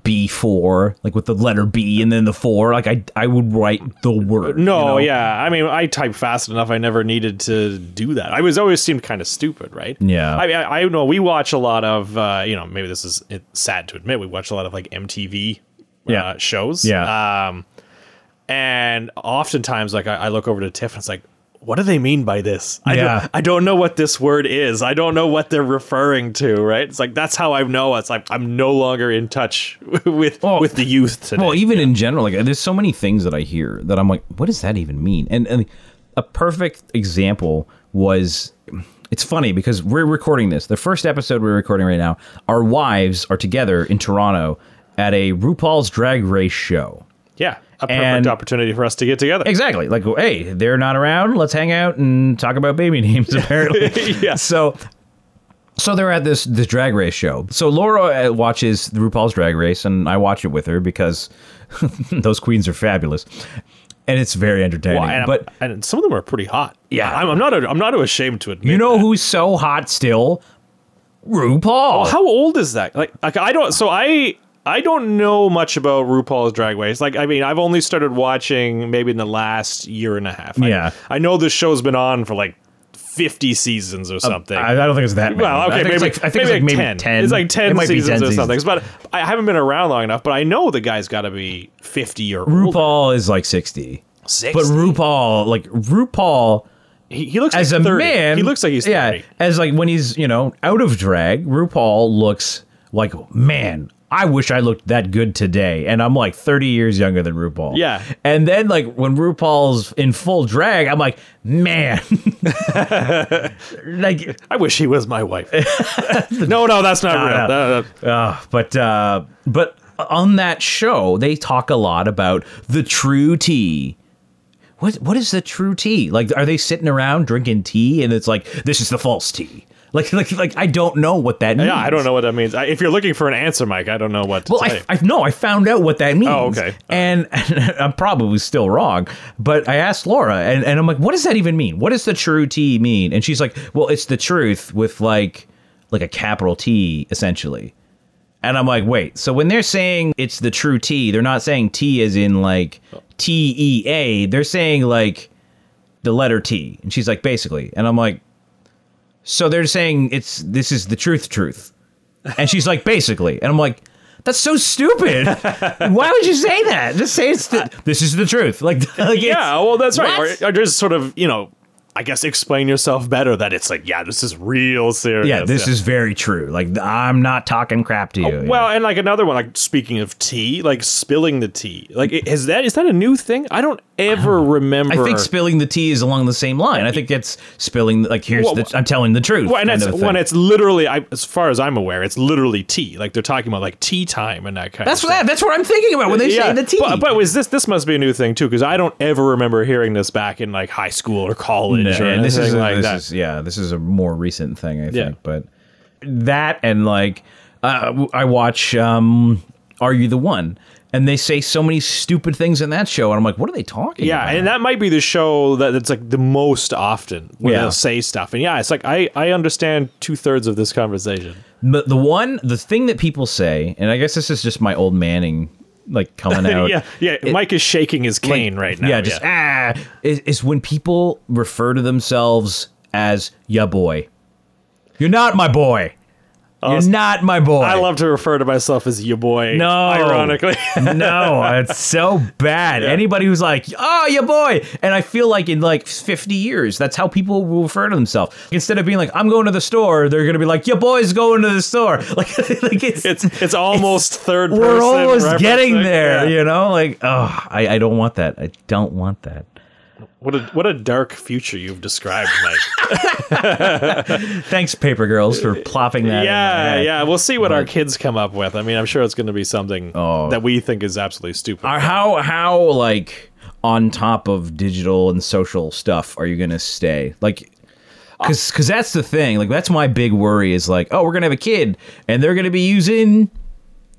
B four, like with the letter B and then the four. Like, I I would write the word. no, you know? yeah. I mean, I type fast enough. I never needed to do that. I was always seemed kind of stupid, right? Yeah. I I, I know we watch a lot of, uh, you know, maybe this is it's sad to admit, we watch a lot of like MTV Yeah. uh, shows. Yeah. Um, and oftentimes, like I, I look over to Tiff and it's like, what do they mean by this? I Yeah. don't, I don't know what this word is. I don't know what they're referring to. Right? It's like that's how I know. It's like I'm no longer in touch with Well- with the youth today. Well, even in general, like, there's so many things that I hear that I'm like, what does that even mean? And, and a perfect example was. It's funny because we're recording this. The first episode we're recording right now, our wives are together in Toronto at a RuPaul's Drag Race show. yeah, a perfect and- opportunity for us to get together. Exactly. Like, hey, they're not around. Let's hang out and talk about baby names. Apparently, Yeah. So, so they're at this this drag race show. So Laura uh, watches the RuPaul's Drag Race, and I watch it with her because those queens are fabulous, and it's very entertaining. Well, and, but and some of them are pretty hot. Yeah. I'm, I'm not. I'm not ashamed to admit. you know that. who's so hot still? RuPaul. Oh, How old is that? Like, like I don't. So I. I don't know much about RuPaul's Drag Race. Like, I mean, I've only started watching maybe in the last year and a half. Yeah. I, know this show's been on for like fifty seasons or uh, something. I, I don't think it's that many. well, okay, I maybe like, I think it's like maybe 10. 10. It's like ten It seasons 10 or something. But I haven't been around long enough. But I know the guy's got to be fifty or older. RuPaul is like 60. 60? But RuPaul, like RuPaul He, he looks as like a 30. man, He looks like he's yeah. As like when he's you know out of drag, RuPaul looks like man. I wish I looked that good today, and I'm like 30 years younger than RuPaul. Yeah. and then like when RuPaul's in full drag, I'm like, man, like, I wish he was my wife. no, no, that's not real. no. No, no. uh, but uh, but on that show, they talk a lot about the true tea. What what is the true tea? Like, are they sitting around drinking tea, and it's like this is the false tea? Like, like, like I don't know what that means. Yeah, I don't know what that means. I, if you're looking for an answer, Mike, I don't know what to Well, say. I, I no, I found out what that means. Oh, okay. And, I'm probably still wrong, but I asked Laura, and, and I'm like, what does that even mean? What does the true T mean? And she's like, well, it's the truth with like like a capital T essentially. And I'm like, wait, so when they're saying it's the true T, they're not saying T as in like T E A. They're saying like the letter T. And she's like, basically. And I'm like, so they're saying it's this is the truth truth. And she's like, basically. And I'm like, that's so stupid. Why would you say that? Just say it's the, this is the truth. Like, like yeah, well, that's right. Or, or just sort of, you know, I guess explain yourself better that it's like, yeah, this is real serious. yeah, this is very true. Like, I'm not talking crap to you. Oh, well, and like another one, like speaking of tea, like spilling the tea. Like, is that is that a new thing? I don't ever remember. I think spilling the tea is along the same line. I think it's spilling. Like, here's Well, the. I'm telling the truth. Well, and of when it's literally, I, as far as I'm aware, it's literally tea. Like they're talking about like tea time and that kind That's of what that's what I'm thinking about when they say the tea. But, but was this this must be a new thing too? Because I don't ever remember hearing this back in like high school or college Or and this is like this that. is- yeah, this is a more recent thing, I think. Yeah. But that and like, uh, I watch um, "Are You the One," and they say so many stupid things in that show, and I'm like, what are they talking? yeah, about? and that might be the show that it's like the most often when Yeah. they'll say stuff. And yeah, it's like I I understand two thirds of this conversation. But the one, the thing that people say, and I guess this is just my old Manning like coming out. yeah, yeah. Mike is shaking his like- cane right now. Yeah, just ah, is, is when people refer to themselves as "ya boy." You're not my boy. You're not my boy. I love to refer to myself as your boy. No. ironically. no, it's so bad. Anybody who's like, "Oh, your boy," and I feel like in like 50 years, that's how people will refer to themselves. Instead of being like, "I'm going to the store," they're gonna be like, "Your boy's going to the store." Like, like it's it's it's almost third. we're almost getting there, Yeah. you know. Like, oh, I, I don't want that. I don't want that. What a what a dark future you've described, Mike. Thanks, Paper Girls, for plopping that. yeah, yeah. We'll see what our kids come up with. I mean, I'm sure it's going to be something Oh. that we think is absolutely stupid. How how like on top of digital and social stuff are you gonna stay? Like, uh, because because that's the thing. Like that's my big worry is like, oh, we're gonna have a kid and they're gonna be using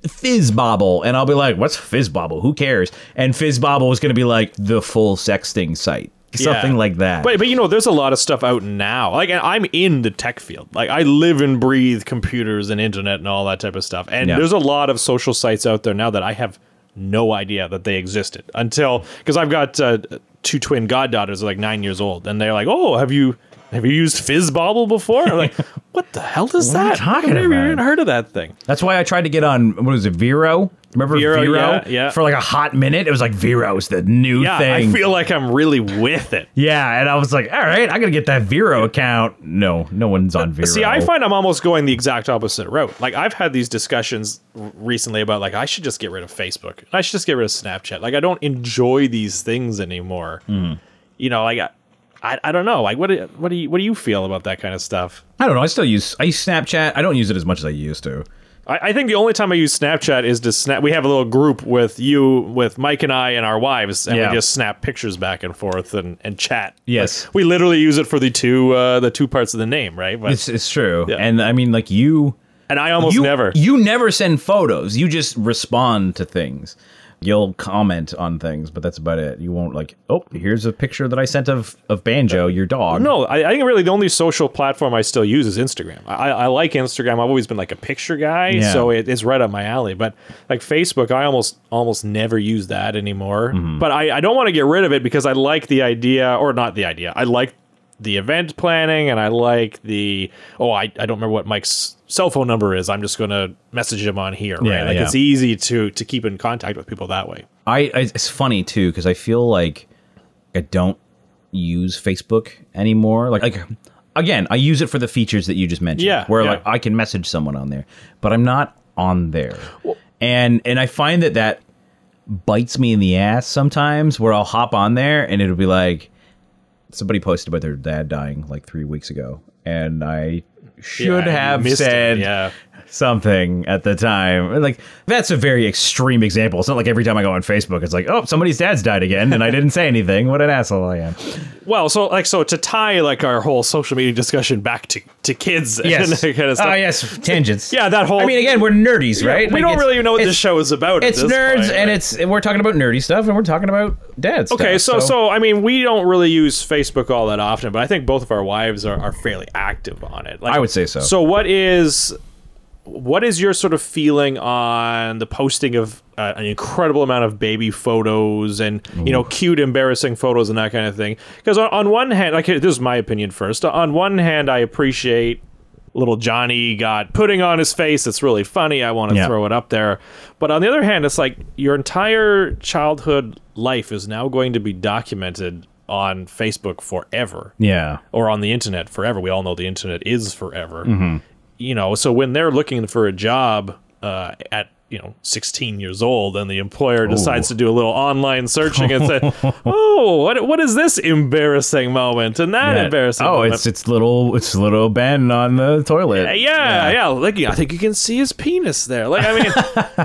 Fizzbobble, and I'll be like, what's Fizzbobble? Who cares? And Fizzbobble is gonna be like the full sexting site, something Yeah. like that. But but you know, there's a lot of stuff out now. Like I'm in the tech field. Like I live and breathe computers and internet and all that type of stuff. And Yeah. there's a lot of social sites out there now that I have no idea that they existed until because I've got uh, two twin goddaughters, like nine years old, and they're like, "Oh, have you?" Have you used Fizzbobble before? I'm like, what the hell is What are you that? talking I've never about? even heard of that thing. That's why I tried to get on what was it, Vero? Remember Vero, Vero? yeah, yeah. For like a hot minute, it was like Vero's the new Yeah, thing. I feel like I'm really with it. Yeah, and I was like, all right, I gotta get that Vero account. No, no one's on Vero. See, I find I'm almost going the exact opposite route. Like I've had these discussions recently about like I should just get rid of Facebook. I should just get rid of Snapchat. Like I don't enjoy these things anymore. Hmm. You know, like I, I, don't know. Like what do, what do you what do you feel about that kind of stuff? I don't know. I still use I use Snapchat. I don't use it as much as I used to. I, I think the only time I use Snapchat is to snap. We have a little group with you, with Mike and I and our wives, and Yeah. we just snap pictures back and forth and, and chat. Yes. Like, we literally use it for the two uh, the two parts of the name, right? But, It's it's true. Yeah. And I mean, like you, and I almost you never. you never send photos. You just respond to things. You'll comment on things, but that's about it. You won't like, oh, here's a picture that I sent of of Banjo, your dog. No, I, I think really the only social platform I still use is Instagram. I, I like Instagram. I've always been like a picture guy, Yeah. so it, it's right up my alley. But like Facebook, I almost almost never use that anymore. Mm-hmm. But I, I don't want to get rid of it because I like the idea, or not the idea. I like the event planning, and I like the oh, I, I don't remember what Mike's cell phone number is. I'm just going to message him on here. Right? Yeah, like yeah. it's easy to to keep in contact with people that way. I, I it's funny too because I feel like I don't use Facebook anymore. Like like again, I use it for the features that you just mentioned. Yeah, where yeah. like I can message someone on there, but I'm not on there. and and I find that that bites me in the ass sometimes. Where I'll hop on there and it'll be like somebody posted about their dad dying like three weeks ago, and I should Yeah, have missed it, said yeah. Something at the time. Like that's a very extreme example. It's not like every time I go on Facebook, it's like, oh, somebody's dad's died again, and I didn't say anything. What an asshole I am. Well, so like so to tie like our whole social media discussion back to, to kids and Yes. that kind of stuff. Oh yes, tangents. Yeah, that whole- I mean, again, we're nerdies, right? we Like, don't really know what this show is about. at It's nerds, point, and right? it's we're talking about nerdy stuff, and we're talking about dad stuff. okay. So, so I mean, we don't really use Facebook all that often, but I think both of our wives are, are fairly active on it. Like, I would say so. So, what is what is your sort of feeling on the posting of uh, an incredible amount of baby photos and you know cute embarrassing photos and that kind of thing because on, on one hand like this is my opinion first on one hand i appreciate little johnny got putting on his face it's really funny i want to Yeah. throw it up there but on the other hand it's like your entire childhood life is now going to be documented on facebook forever yeah, or on the internet forever. We all know the internet is forever. Mm-hmm. You know, so when they're looking for a job uh, at you know 16 years old, and the employer decides to do a little online searching and say, "Oh, what what is this embarrassing moment and that Yeah. embarrassing?" Oh, moment? it's it's little it's little Ben on the toilet. yeah, yeah, Like I think you can see his penis there. Like I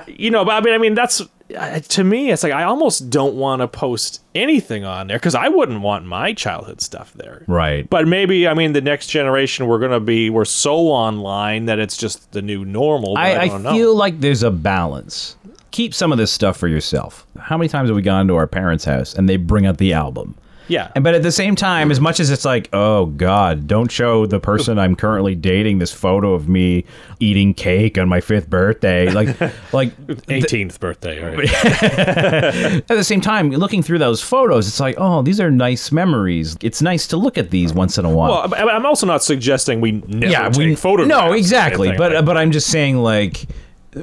mean, you know, but I mean, I mean that's to me. It's like I almost don't want to post anything on there because I wouldn't want my childhood stuff there. Right. But maybe I mean the next generation we're gonna be we're so online that it's just the new normal. But I, I, I, feel like there's a balance. Keep some of this stuff for yourself. How many times have we gone to our parents' house and they bring out the album? Yeah. And but at the same time, as much as it's like, oh God, don't show the person I'm currently dating this photo of me eating cake on my fifth birthday. Like, like 18th birthday. All right. at the same time, looking through those photos, it's like, oh, these are nice memories. It's nice to look at these once in a while. well, I'm also not suggesting we never yeah, take we photographs. No, exactly. But like- but I'm just saying, like,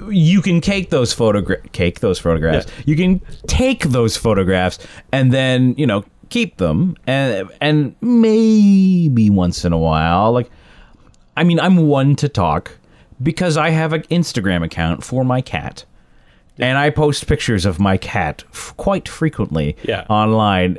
you can take those photographs, cake those photographs. Yeah. You can take those photographs and then you know keep them and and maybe once in a while, like, I mean, I'm one to talk because I have an Instagram account for my cat. And I post pictures of my cat f- quite frequently Yeah. online.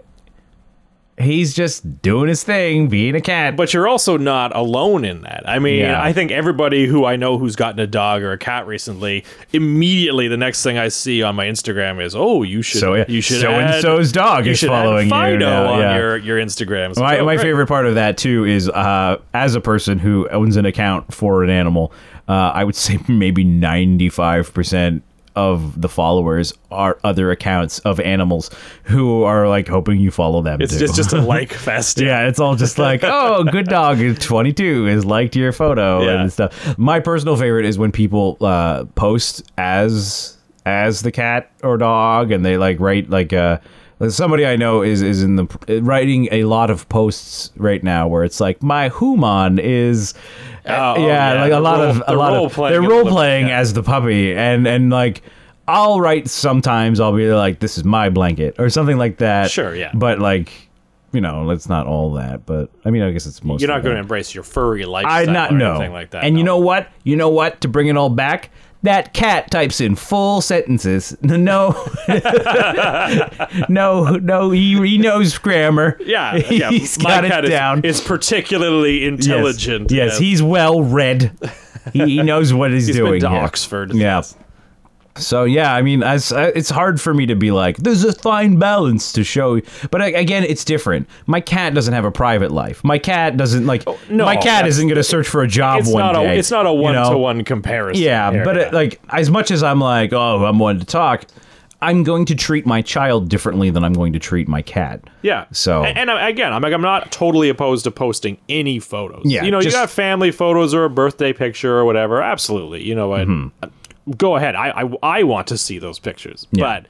He's just doing his thing, being a cat. But you're also not alone in that. I mean, Yeah. I think everybody who I know who's gotten a dog or a cat recently, immediately the next thing I see on my Instagram is, "Oh, you should, So, yeah, you should so-and-so's dog you is should following you Fido now, on yeah. your your Instagram." So, my, oh, my great. favorite part of that too is uh, as a person who owns an account for an animal, uh, I would say maybe ninety five percent of the followers are other accounts of animals who are like hoping you follow them. It's too. just just a like fest. Yeah, it's all just like, oh, good dog, 22 has liked your photo Yeah. and stuff. My personal favorite is when people uh, post as as the cat or dog, and they like write like uh somebody I know is is in the writing a lot of posts right now where it's like my human is. Oh, uh, oh, yeah, yeah, like a lot role- of a lot of they're role playing cat. as the puppy, and and like I'll write sometimes I'll be like this is my blanket or something like that. Sure, yeah. but like you know, it's not all that, but I mean, I guess it's most. You're not going to embrace your furry lifestyle I not or know anything like that. And you know what? You know what? To bring it all back, that cat types in full sentences. No, no, no. He, he knows grammar. Yeah, yeah. he's my got cat it is- down. Is, particularly intelligent. Yes, he's well read. he, he knows what he's, He's doing. to here. Oxford. Yeah. So yeah, I mean, as uh, it's hard for me to be like, there's a fine balance to show. But I, again, it's different. My cat doesn't have a private life. My cat doesn't like. Oh, no, my cat isn't going to search for a job It's one not day. a it's not a one to one comparison. Yeah, but. It, like as much as I'm like, oh, I'm one to talk. I'm going to treat my child differently than I'm going to treat my cat. Yeah. So- and, and again, I'm like I'm not totally opposed to posting any photos. Yeah, You know, just- you got family photos or a birthday picture or whatever. Absolutely. You know what? Mm-hmm. Go ahead. I, I I want to see those pictures. But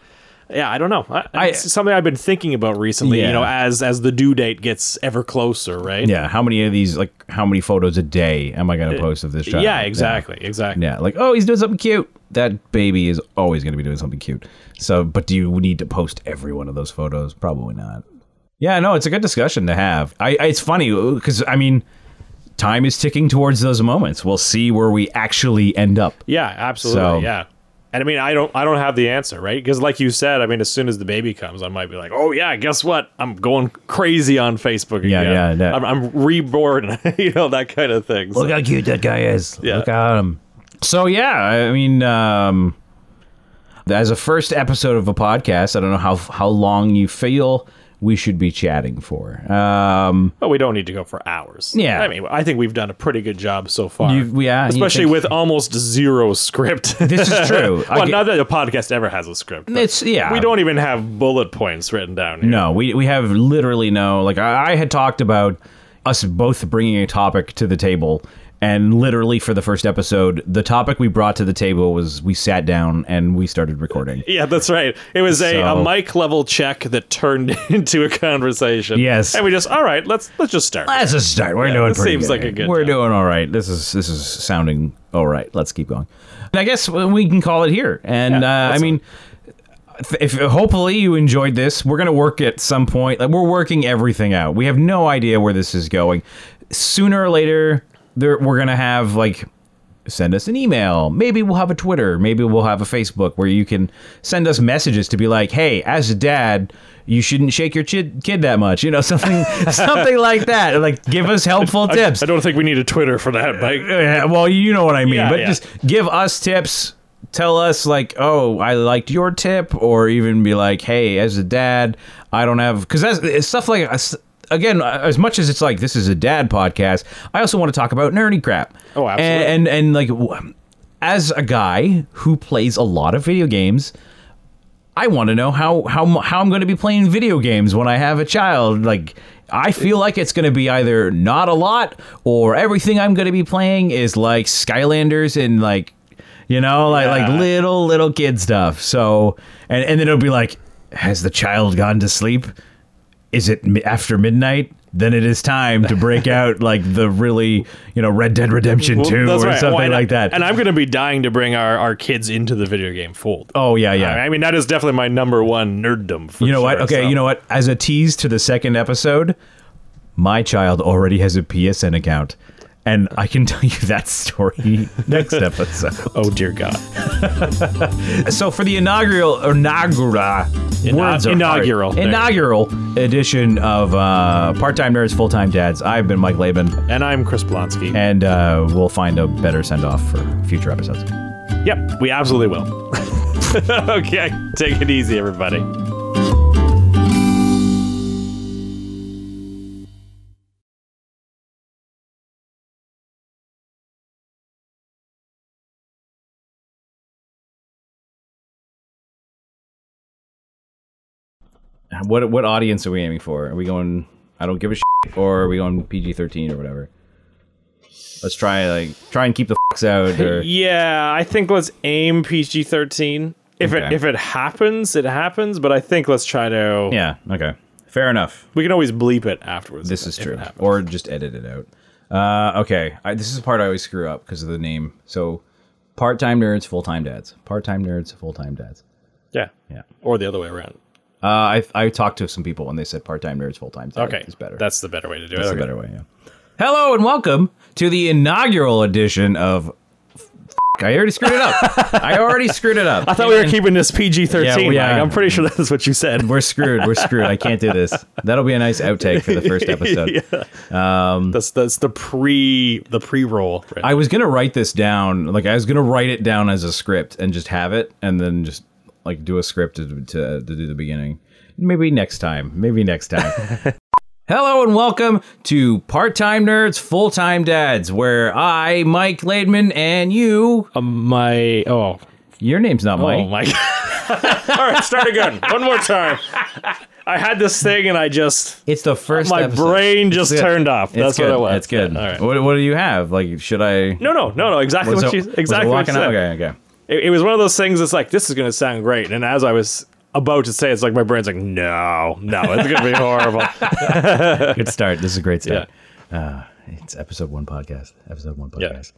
yeah, I don't know. I, I- it's something I've been thinking about recently. Yeah. You know, as as the due date gets ever closer, right? Yeah, how many of these like how many photos a day am I going to post of this child? Uh, Yeah, exactly, exactly. Yeah, like oh, he's doing something cute. That baby is always going to be doing something cute. So, but do you need to post every one of those photos? Probably not. Yeah, no, it's a good discussion to have. I, I it's funny because I mean, time is ticking towards those moments. We'll see where we actually end up. Yeah, absolutely. So- yeah. And I mean, I don't, I don't have the answer, right? Because, like you said, I mean, as soon as the baby comes, I might be like, "Oh yeah, guess what? I'm going crazy on Facebook Yeah, again. yeah, that- I'm, I'm reborn, you know, that kind of thing." So- Look how cute that guy is. Yeah. Look at him. So yeah, I mean, um, as a first episode of a podcast, I don't know how how long you feel we should be chatting for. Um, but we don't need to go for hours. Yeah. I mean, I think we've done a pretty good job so far. You- yeah, especially with almost zero script. this is true. Well, get- not that a podcast ever has a script. it's yeah. we don't even have bullet points written down here. No, we we have literally no. Like I, I had talked about us both bringing a topic to the table, and literally for the first episode, the topic we brought to the table was we sat down and we started recording. Yeah, that's right. It was a, So- a mic level check that turned into a conversation. Yes. and we just all right. Let's let's just start. Let's just start. We're Yeah, doing pretty seems good. like a good We're doing all right. This is this is sounding all right. Let's keep going. And I guess we can call it here. And Yeah, uh, I mean, if hopefully you enjoyed this, we're gonna work at some point. Like we're working everything out. We have no idea where this is going. Sooner or later, there we're gonna have like send us an email. Maybe we'll have a Twitter. Maybe we'll have a Facebook where you can send us messages to be like, "Hey, as a dad, you shouldn't shake your chid- kid that much." You know, something something like that. Like give us helpful tips. I don't think we need a Twitter for that, Mike. Uh, yeah, well, you know what I mean. Yeah, but yeah. just give us tips. Tell us like, oh, I liked your tip, or even be like, hey, as a dad, I don't have because that's stuff like uh, again. As much as it's like this is a dad podcast, I also want to talk about nerdy crap. Oh, absolutely. And and, and like, as a guy who plays a lot of video games. I want to know how how how I'm going to be playing video games when I have a child. Like I feel like it's going to be either not a lot or everything I'm going to be playing is like Skylanders and like you know like like little little kid stuff. So and and then it'll be like has the child gone to sleep? Is it after midnight? Then it is time to break out like the really, you know, Red Dead Redemption 2 That's or right. something Well, I- like that. And I'm going to be dying to bring our, our kids into the video game fold. oh yeah, yeah. I mean, that is definitely my number one nerddom. For You know what? Okay, so. you know what? As a tease to the second episode, my child already has a PSN account. And I can tell you that story next episode. Oh dear God. So for the inaugural inaugural words are hard. inaugural. There inaugural edition of uh, Part Time Nerds, Full Time Dads, I've been Mike Laban, And I'm Kris Blonsky. and uh, we'll find a better send off for future episodes. Yep, we absolutely will. okay, take it easy, everybody. What what audience are we aiming for? Are we going? I don't give a shit, or are we going PG thirteen or whatever? Let's try like try and keep the fucks out. Or, Yeah, I think let's aim PG thirteen. If it if it happens, it happens. But I think let's try to. yeah. Okay. Fair enough. We can always bleep it afterwards. This is it- true. Or just edit it out. Uh, okay. I, this is the part I always screw up because of the name. So, part time nerds, full time dads. Part time nerds, full time dads. yeah, Yeah. or the other way around. Uh, I I talked to some people and they said part time nerds, full time. Okay, It's better. That's the better way to do That's it. That's the Okay. better way. Yeah. Hello and welcome to the inaugural edition of. I already screwed it up. I already screwed it up. I thought we were keeping this PG thirteen. Yeah, yeah. I'm pretty sure that's what you said. We're screwed. We're screwed. I can't do this. That'll be a nice outtake for the first episode. yeah. um, That's that's the pre the pre roll. I was gonna write this down. Like I was gonna write it down as a script and just have it, and then just like do a script to to, to do the beginning. Maybe next time. Maybe next time. Hello and welcome to Part Time Nerds, Full Time Dads, where I, Mike Laidman, and you. Um, my oh Your name's not Mike. oh Mike. my. All right, start again. One more time. I had this thing and I just It's the first. my episode. brain just It's good. turned off. It's That's good. what it was. It's good. Yeah, all right. What, what do you have? Like, should I? No, no, no, no. Exactly Was what it- you was it exactly what you out? said. Okay, okay. It, it was one of those things that's like this is going to sound great, and as I was about to say, it's like my brain's like, no, no, it's going to be horrible. Good start. This is a great start. Uh, it's episode one podcast. Episode one podcast.